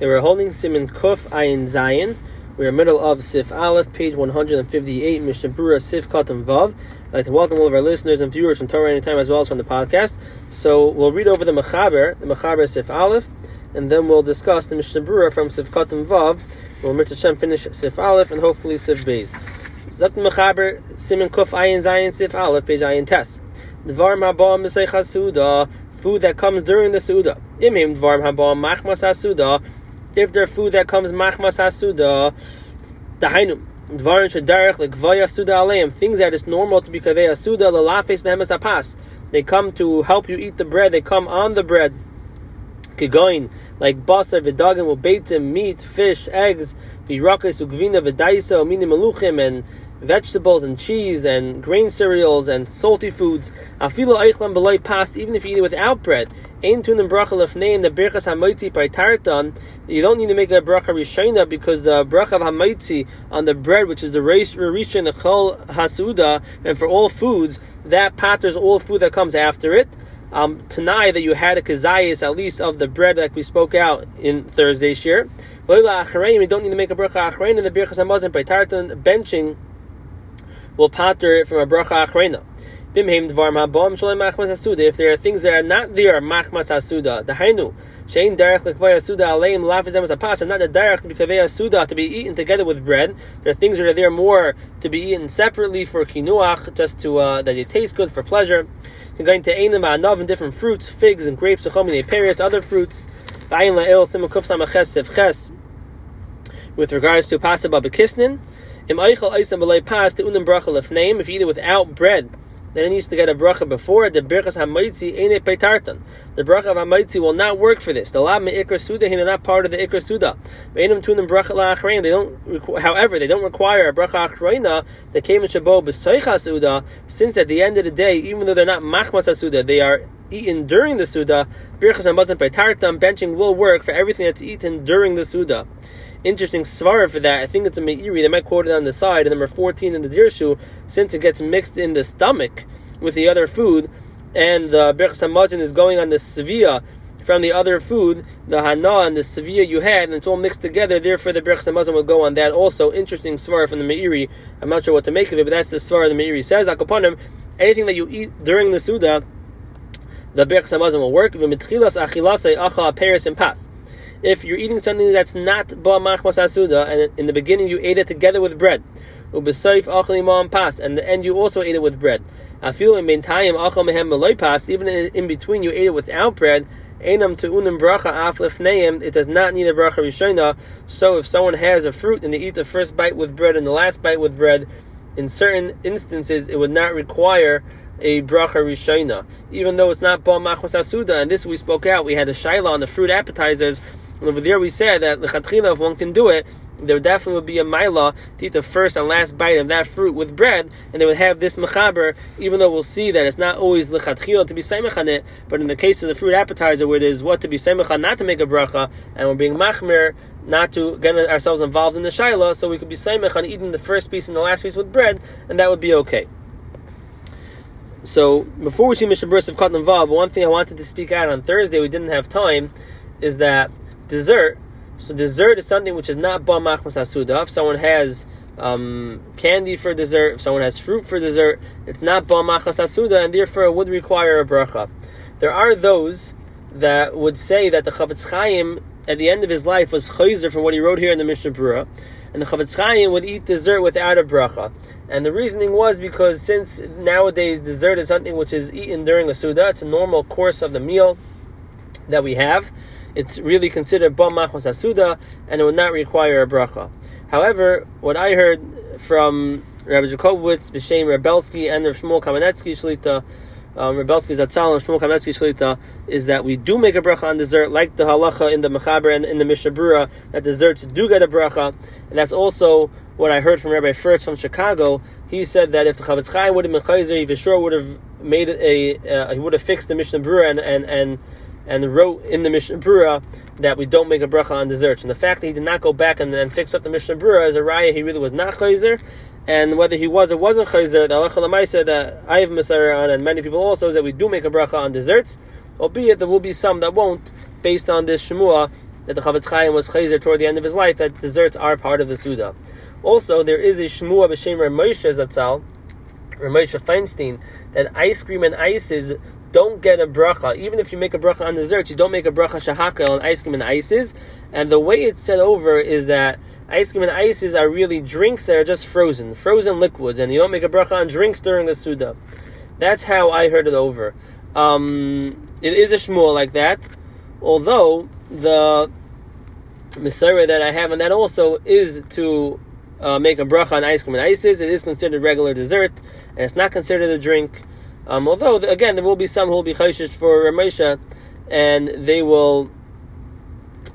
Okay, we're holding Simon Kuf Ayin Zayin. We're middle of Sif Aleph, page 158, Mishnah Berurah Sif Katan Vav. I'd like to welcome all of our listeners and viewers from Torah Anytime as well as from the podcast. So we'll read over the Mechaber, the Mechaber Sif Aleph, and then we'll discuss the Mishnah Berurah from Sif Katan Vav. We'll Shem finish Sif Aleph and hopefully Sif Beis. Zak Mechaber, Simon Kuf Ayin Zayin Sif Aleph, page Ayin Tes. Dvar Mabah Mesei Chasuda, food that comes during the Suda. Imim Dvar Mabah Machmas Hasuda, if they're food that comes machmas hasuda, dahainu dvarin shadarich lekvaya suda aleim, things that is normal to be kaveh suda lalafes behemes apas. They come to help you eat the bread. They come on the bread. Kigoin like basar v'dagim ubeitim, meat, fish, eggs, v'yirakes ugvina v'daisa omini maluchim and vegetables and cheese and grain cereals and salty foods. Afilo eichlam beloy past, even if you eat it without bread. Ein tunim bracha lefneim the birchas hamoiti by tartan. You don't need to make a bracha rishayna because the bracha of on the bread, which is the reis rishon the chol hasuda, and for all foods, that patters all food that comes after it. Um, tonight that you had a kazayis at least of the bread like we spoke out in Thursday's year. You don't need to make a bracha achrein in the birchas hamazon by tartan benching will pater it from a bracha achrena. If there are things that are not there, machmas hasuda. The hainu shein derech lekvay hasuda aleim lafizem as a pas, and not the derech to be kaveh hasuda to be eaten together with bread. There are things that are there more to be eaten separately for kinuach, just to uh, that it tastes good for pleasure. You're going to einim ma'anav and different fruits, figs and grapes, chachomini peris, other fruits. V'ayin la'el simakuf samaches ches. With regards to pasaba bekisnin. Im eichel eisam b'lei pas to unam bracha lefneim. If you eat it without bread, then it needs to get a bracha before it. The birchas hamaitzi ene peitartan. The bracha of hamaitzi will not work for this. The lab me'ikra suda him not part of the ikra suda. Beinam tunam bracha la'achrein. They don't. However, they don't require a bracha achreina. The came in shabo b'soicha suda. Since at the end of the day, even though they're not machmas suda, they are eaten during the suda. Birchas hamazon peitartan. Benching will work for everything that's eaten during the suda interesting svara for that. I think it's a meiri. They might quote it on the side. And number fourteen in the dirshu, since it gets mixed in the stomach with the other food, and the berchas hamazon is going on the sevia from the other food, the hana and the sevia you had, and it's all mixed together. Therefore, the berchas hamazon will go on that. Also, interesting svara from the meiri. I'm not sure what to make of it, but that's the svara the meiri says. Akaponim, anything that you eat during the suda, the berchas hamazon will work. V'mitchilas achilase acha peris and pas if you're eating something that's not ba ba'machmas asuda, and in the beginning you ate it together with bread, ubesaif achal pas, and the end you also ate it with bread. Feel in meantime achal mehem pas, even in, between you ate it without bread. Enam to unim bracha. It does not need a bracha rishona. So if someone has a fruit and they eat the first bite with bread and the last bite with bread, in certain instances it would not require a bracha rishona, even though it's not ba machmas asuda. And this we spoke out. We had a shaila on the fruit appetizers and over there we said that the lechatchila, if one can do it, there definitely would be a mila to eat the first and last bite of that fruit with bread, and they would have this mechaber, even though we'll see that it's not always lechatchila to be seimech on it, but in the case of the fruit appetizer, where it is what to be seimech on, not to make a bracha, and we're being machmir, not to get ourselves involved in the shaila, so we could be seimech on eating the first piece and the last piece with bread, and that would be okay. So before we see Mishnah Berurah of Cotton Vav, one thing I wanted to speak out on Thursday, we didn't have time, is that dessert. So dessert is something which is not ba machmas asuda. If someone has um, candy for dessert, if someone has fruit for dessert, it's not ba machmas asuda, and therefore it would require a bracha. There are those that would say that the Chofetz Chaim at the end of his life was chayzer from what he wrote here in the Mishnah Berurah, and the Chofetz Chaim would eat dessert without a bracha. And the reasoning was because since nowadays dessert is something which is eaten during a suda, it's a normal course of the meal that we have it's really considered ba machmas asuda, and it would not require a bracha. However, what I heard from Rabbi Jacobowitz, B'Shem Reb Belsky, and the Shmuel Kamenetsky Shlita, um, Reb Belsky Zatzal and Shmuel Kamenetsky Shlita, is that we do make a bracha on dessert, like the halacha in the Mechaber and in the Mishnah Berurah, that desserts do get a bracha, and that's also what I heard from Rabbi Fritz from Chicago. He said that if the Chofetz Chaim would have been chayzer, he for sure would have made a, uh, he would have fixed the Mishnah Berurah and, and, and and wrote in the Mishnah Berurah that we don't make a bracha on desserts. And the fact that he did not go back and, and fix up the Mishnah Berurah as a raya, he really was not chayzer. And whether he was or wasn't chayzer, the halacha lemaisa that I have misar on, and many people also, is that we do make a bracha on desserts, albeit there will be some that won't, based on this shemua that the Chofetz Chaim was chazer toward the end of his life that desserts are part of the Suda. Also, there is a Shmua b'shem Ramosha Zatzal, Ramosha Feinstein, that ice cream and ices don't get a bracha. Even if you make a bracha on desserts, you don't make a bracha shahaka on ice cream and ices. And the way it's said over is that ice cream and ices are really drinks that are just frozen, frozen liquids, and you don't make a bracha on drinks during the Suda. That's how I heard it over. Um, it is a shmuel like that, although the Messiah that I have and that also is to uh, make a bracha on ice cream and ices. It is considered regular dessert, and it's not considered a drink. Um, although again, there will be some who will be chayshish for Ramesha, and they will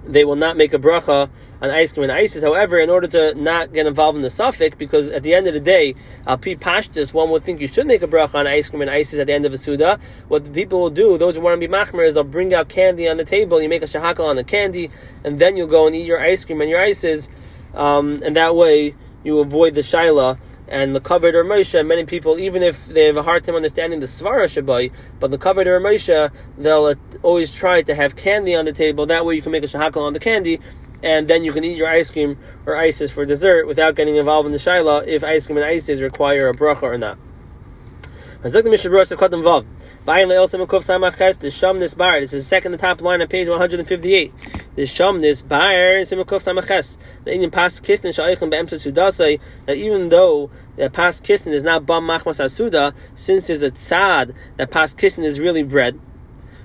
they will not make a bracha on ice cream and ices. However, in order to not get involved in the suffix, because at the end of the day, al pi pashtus, one would think you should make a bracha on ice cream and ices at the end of a suda. What the people will do, those who want to be machmer, is they'll bring out candy on the table. You make a shahakal on the candy, and then you'll go and eat your ice cream and your ices, um, and that way you avoid the shaila and the covered or Moshe, many people, even if they have a hard time understanding the Svara Shabbai, but the covered or Moshe, they'll always try to have candy on the table. That way you can make a shahakal on the candy, and then you can eat your ice cream or ices for dessert without getting involved in the shaila if ice cream and ices require a bracha or not. The. This is second the top line on page 158. The shamnis bar semen kuf samach The Indian pas kisnin sha'ichin be'emtzat sudasai. That even though the pas kisnin is not bam machmas asuda, since there's a tzad that pas kisnin is really bread.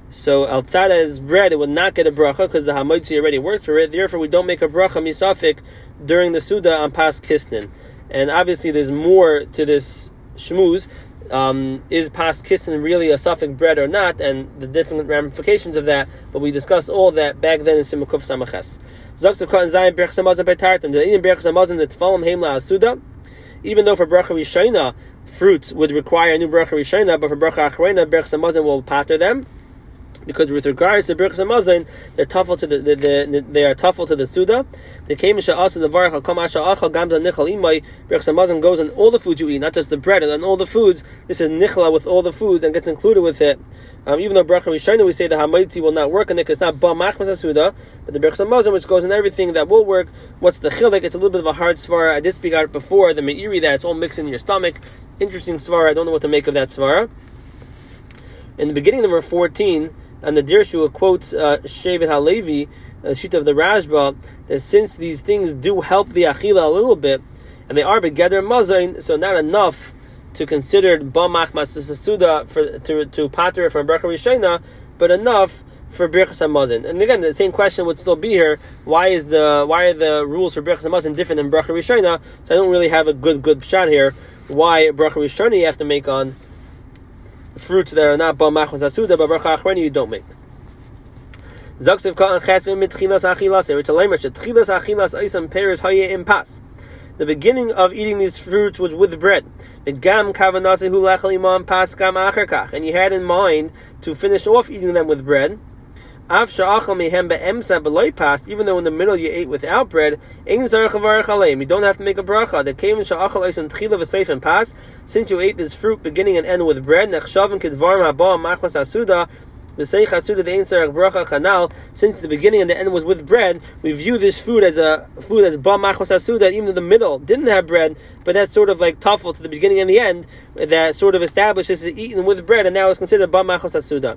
So al tzad is bread, it would not get a bracha because the hamoitzi already worked for it. Therefore, we don't make a bracha misafik during the suda on pas kisnin. And obviously, there's more to this shmuz um, is pas kisnin really a suffix bread or not, and the different ramifications of that. But we discussed all that back then in Simakuf Samaches. Even though for bracha rishayna fruits would require a new bracha rishayna, but for bracha achrayna berach samazon will patter them because with regards to Birchas Hamazon, they're tough to the, the, the, they are tough to the Suda. They came in Sha'as and the Varach Kam Asha Achal Gamda Nichal Imay. Birchas Hamazon goes on all the foods you eat, not just the bread, and on all the foods. This is Nichla with all the foods and gets included with it. Um, even though Bracha Rishayna, we say the Hamaiti will not work on it, it's not Ba Machmas Suda, but the Birchas Hamazon, which goes in everything that will work. What's the Chilek? It's a little bit of a hard svara. I did speak out before, the Meiri, that it's all mixed in your stomach. Interesting svara. I don't know what to make of that svara. In the beginning, number 14, and the Dirshu quotes uh, Shevet Halevi, the sheet of the Rashba, that since these things do help the Achila a little bit, and they are begeder mazain, so not enough to consider bamach masasuda for to to pater from bracha but enough for birchas hamazon. And again, the same question would still be here: Why is the why are the rules for birchas hamazon different than bracha rishayna? So I don't really have a good good shot here. Why bracha rishayna you have to make on fruits that are not ba machmas asuda, but bracha achreni you don't make. Zaksev ka'an chesvim mit chilas achilas. It's a lemer shet chilas achilas oisam peres haye impas. The beginning of eating these fruits was with bread. And you had in mind to finish off eating them with bread. Even though in the middle you ate without bread, You don't have to make a bracha. The came in sha'achal eisen tchila v'seif and pas. Since you ate this fruit beginning and end with bread, nechshavim kidvarim haba machmas asuda, since the beginning and the end was with bread, we view this food as a food as ba machmas asuda, even though the middle didn't have bread, but that's sort of like tafel to the beginning and the end, that sort of establishes is eaten with bread, and now it's considered ba machmas asuda.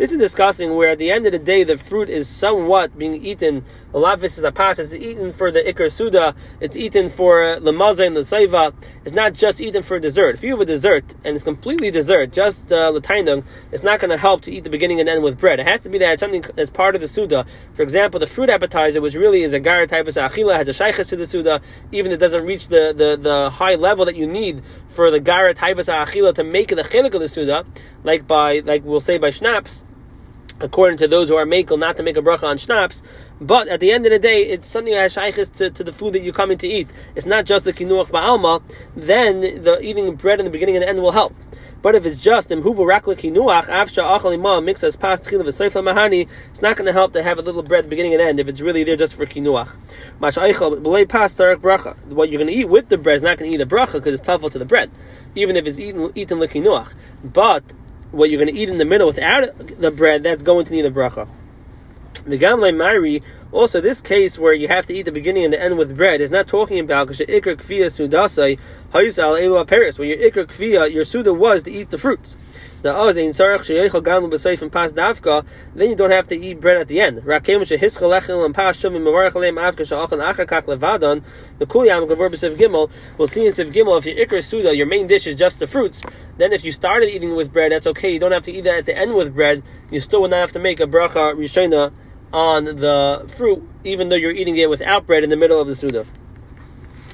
This is discussing where at the end of the day the fruit is somewhat being eaten. Of this is a pas. It's eaten for the ikar suda. It's eaten for the maza and the saiva. It's not just eaten for dessert. If you have a dessert and it's completely dessert, just uh, it's not going to help to eat the beginning and end with bread. It has to be that something as part of the suda. For example, the fruit appetizer, which really is a gar type of achila, has a shaykhas to the suda, even it doesn't reach the, the, the high level that you need for the gar type of achila to make the chilik of the suda, like by like we'll say by schnapps, according to those who are makel not to make a bracha on schnapps. But at the end of the day, it's something that has to, to the food that you're coming to eat. It's not just the kinuach ba'alma. Then the eating bread in the beginning and the end will help. But if it's just imhuvu rakla kinuach afsha achal imam mixes pas tchila v'seifla mahani, it's not going to help to have a little bread beginning and end if it's really there just for kinuach. Mash aichal b'lei pas bracha. What you're going to eat with the bread is not going to eat a bracha because it's tough to the bread, even if it's eaten eaten lekinuach. But what you're going to eat in the middle without the bread, that's going to need a bracha. The Gamle Mari, also this case where you have to eat the beginning and the end with bread, is not talking about aperis, where your ikr kviya, your suda was to eat the fruits. The and then you don't have to eat bread at the end. Rakem and the kuliyam gavur gimel, we'll see in seif gimel, if your ikr suda, your main dish is just the fruits, then if you started eating with bread, that's okay, you don't have to eat that at the end with bread, you still would not have to make a bracha rishona on the fruit, even though you're eating it without bread in the middle of the Suda.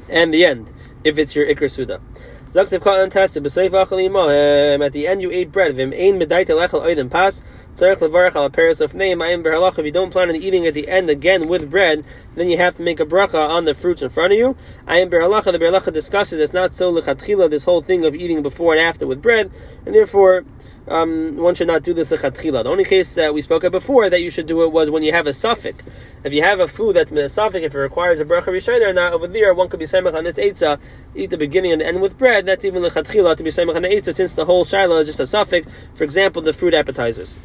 And the end, if it's your Iker Suda. At the end, you ate bread. If you don't plan on eating at the end again with bread, then you have to make a bracha on the fruits in front of you. The beralacha discusses it's not so lechatchila this whole thing of eating before and after with bread, and therefore um, one should not do this lechatchila. The only case that we spoke of before that you should do it was when you have a suffix. If you have a food that's a suffix, if it requires a bracha rishayna or not, over there one could be semach on this eitzah, eat the beginning and the end with bread. That's even lechatchila to be semach on the eitzah, since the whole shiloh is just a suffix. For example, the fruit appetizers.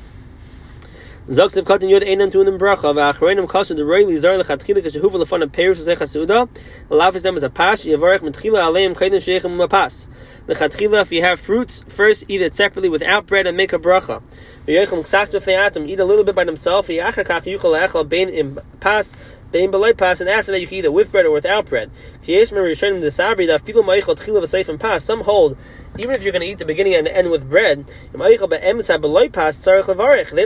Zogsev katan yod einam tunim bracha v'achreinim kasu the roy lizar lechatchila kashehuva lefan of peris v'sech hasuda alafis them as a pas yavarech mentchila aleim kaidin sheichem mapas lechatchila if you have fruits first eat it separately without bread and make a bracha. V'yechem ksas b'feyatim eat a little bit by themselves v'yachar kach yuchal echal bein im pas bein belay pas and after that you can it with bread or without bread and some hold even if you're going to eat the beginning and the end with bread, they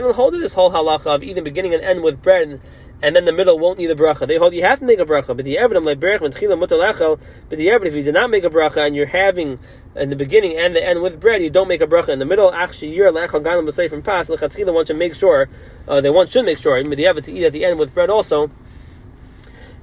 don't hold this whole halacha of eating beginning and end with bread and then the middle won't need a bracha. They hold you have to make a bracha. But the evidem like berach mutalechel. But the evidem if you did not make a bracha and you're having in the beginning and the end with bread, you don't make a bracha in the middle. Actually, you're lechel ganim b'seif from pas. Lechatchila want to make sure. Uh, they want should make sure. But the evidem to eat at the end with bread also.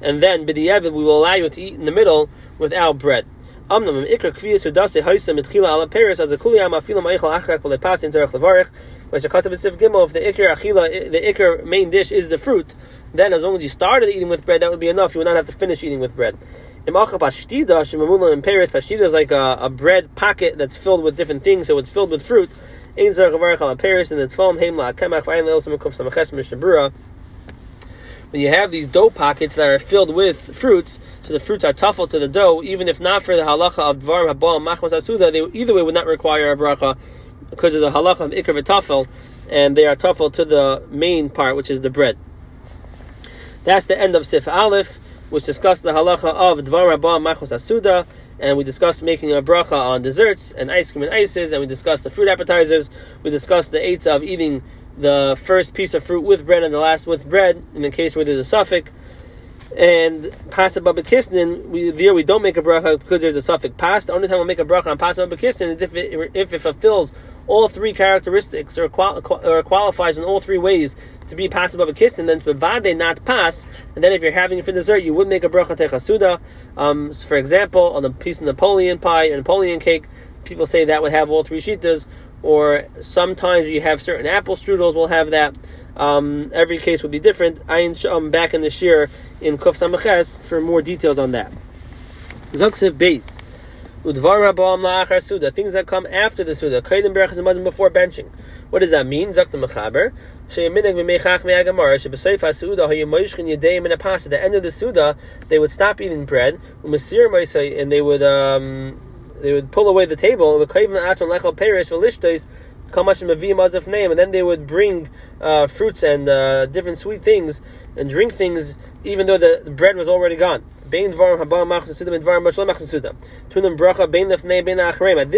And then b'di'evid we will allow you to eat in the middle without bread. Amnam ikra kviyas udase haisa mitchila ala peris as a kuliyam afilam eichel achrak v'le pasin terech levarich. Which a custom gimel, if the ikr achila, the ikr main dish is the fruit, then as long as you started eating with bread, that would be enough. You would not have to finish eating with bread. Imacha pashtida shemamula in Paris. Pashtida is like a, bread pocket that's filled with different things, so it's filled with fruit. Ein zar chavarich ala Paris, and it's fallen heim la kemach v'ayin le'osam kuf samaches Mishnah Berurah you have these dough pockets that are filled with fruits, so the fruits are tuffle to the dough, even if not for the halacha of dvar habal machmas asuda, they either way would not require a bracha because of the halacha of ikr v'tafel, and they are tuffle to the main part, which is the bread. That's the end of Sif Aleph, which discussed the halacha of dvar habal machmas asuda, and we discussed making a bracha on desserts and ice cream and ices, and we discussed the fruit appetizers. We discussed the eight of eating the first piece of fruit with bread and the last with bread, in the case where there's a suffix. And pasa babakisnin, we there we don't make a bracha because there's a suffix pas. The only time we make a bracha on pasa babakisnin is if it, if it fulfills all three characteristics or, or qualifies in all three ways to be pasa babakisnin, then bevade not pass. And then if you're having it for dessert, you would make a bracha techasuda. Um, so for example, on a piece of Napoleon pie Napoleon cake, people say that would have all three shitas or sometimes you have certain apple strudels will have that. Um, every case will be different. I am back in the year in Kuf Samaches for more details on that. Zaksev base. Udvar Rabam La'achar Suda, things that come after the Suda. Kaidim Berachas and before benching. What does that mean? Zakta Mechaber. Sheyaminig V'mechach Me'agamar, Shebeseifa Suda, Hayamoishkin Yadeim in a Pas. At the end of the Suda, they would stop eating bread, and they would, um, they would pull away the table, and then they would bring uh, fruits and uh, different sweet things and drink things, even though the bread was already gone. At this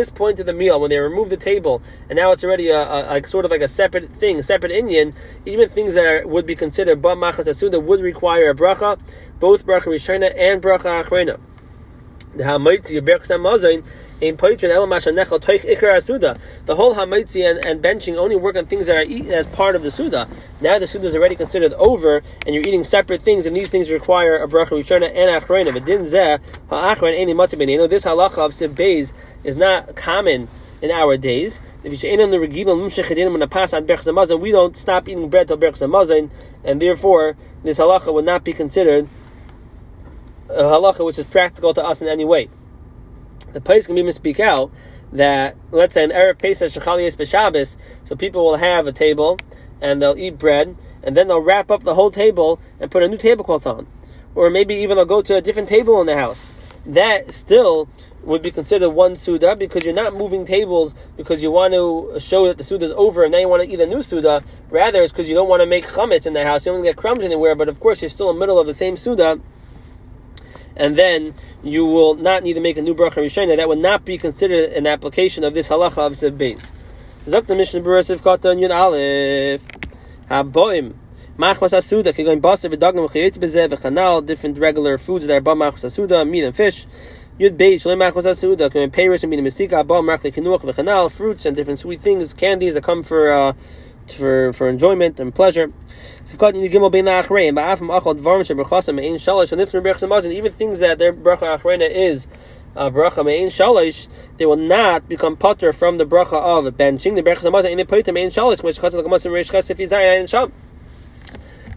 point of the meal, when they remove the table, and now it's already a, a, a sort of like a separate thing, separate Indian, even things that are, would be considered ba machas would require a bracha, both bracha rishona and bracha achrena. The whole hamaitzi and, and benching only work on things that are eaten as part of the suda. Now the suda is already considered over, and you're eating separate things, and these things require a bracha rishona and achrona. But din zeh any matzah This halacha of sib is not common in our days. If you say the regila when pass on we don't stop eating bread till berchas and therefore this halacha would not be considered a halacha which is practical to us in any way. The place can even speak out that let's say an erev Pesach Shechalias B'Shabbos, so people will have a table and they'll eat bread and then they'll wrap up the whole table and put a new tablecloth on, or maybe even they'll go to a different table in the house. That still would be considered one Suda because you're not moving tables because you want to show that the Suda is over and now you want to eat a new Suda. Rather, it's because you don't want to make chametz in the house. You don't want to get crumbs anywhere, but of course you're still in the middle of the same Suda. And then you will not need to make a new bracha rishayna. That would not be considered an application of this halacha of Sev Beis. Zok the Mishnah Berurah Katan Yud Aleph Haboim Machmas Asuda Kigoin Baser V'Dagim V'Chayet B'Zeh V'Chanal different regular foods that are ba Machmas Asuda meat and fish Yud Beis Shalem Machmas Asuda Kigoin Peiros and Meat and Mesika Ba Machle Kinuach V'Chanal fruits and different sweet things candies that come for uh, for for enjoyment and pleasure. Even things that their bracha achrena is uh, bracha mein shalish, they will not become potter from the bracha of benching the bracha samazon in the potter mein shalish.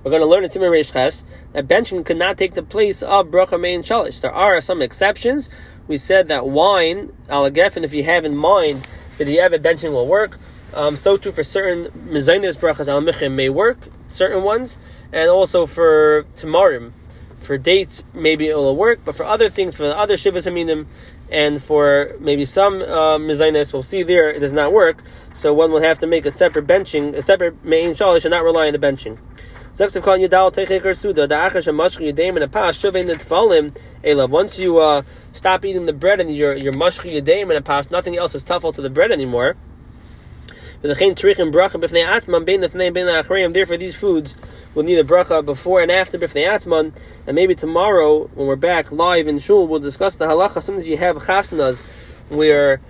We're going to learn in Simon Reish Ches that benching could not take the place of bracha mein shalish. There are some exceptions. We said that wine, alagef, and if you have in mind that the Evid benching will work, um, so too for certain mezainis brachas al michim may work, certain ones, and also for tamarim. For dates, maybe it will work, but for other things, for the other shivas aminim, and for maybe some uh, we'll see there it does not work. So one will have to make a separate benching, a separate main shalish, and not rely on the benching. Once you uh, stop eating the bread and you're mashchi yadeim in a past, nothing else is tough to the bread anymore. Therefore, these foods will need a bracha before and after bifnei atzman. And maybe tomorrow, when we're back live in shul, we'll discuss the halacha. Sometimes you have chasnas where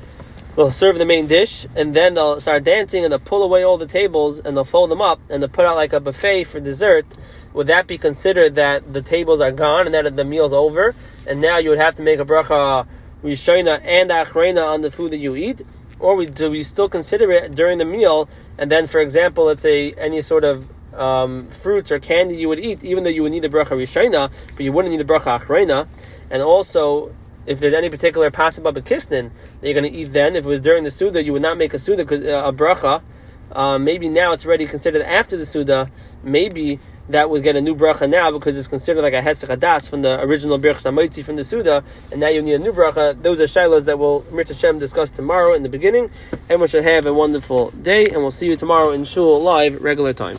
they'll serve the main dish, and then they'll start dancing, and they'll pull away all the tables, and they'll fold them up, and they'll put out like a buffet for dessert. Would that be considered that the tables are gone and that the meal's over, and now you would have to make a bracha rishona and achrena on the food that you eat? Or we, do we still consider it during the meal? And then, for example, let's say any sort of um, or candy you would eat, even though you would need the bracha rishayna, but you wouldn't need the bracha achrayna. And also, if there's any particular pasabah kisnin that you're going to eat then, if it was during the suda, you would not make a suda uh, a bracha. Uh, maybe now it's already considered after the suda. Maybe that would get a new bracha now because it's considered like a hesek hadas from the original birch samayti from the Suda, and now you need a new bracha. Those are shilas that we'll Mirza Shem discuss tomorrow in the beginning. Everyone should have a wonderful day, and we'll see you tomorrow in shul live regular time.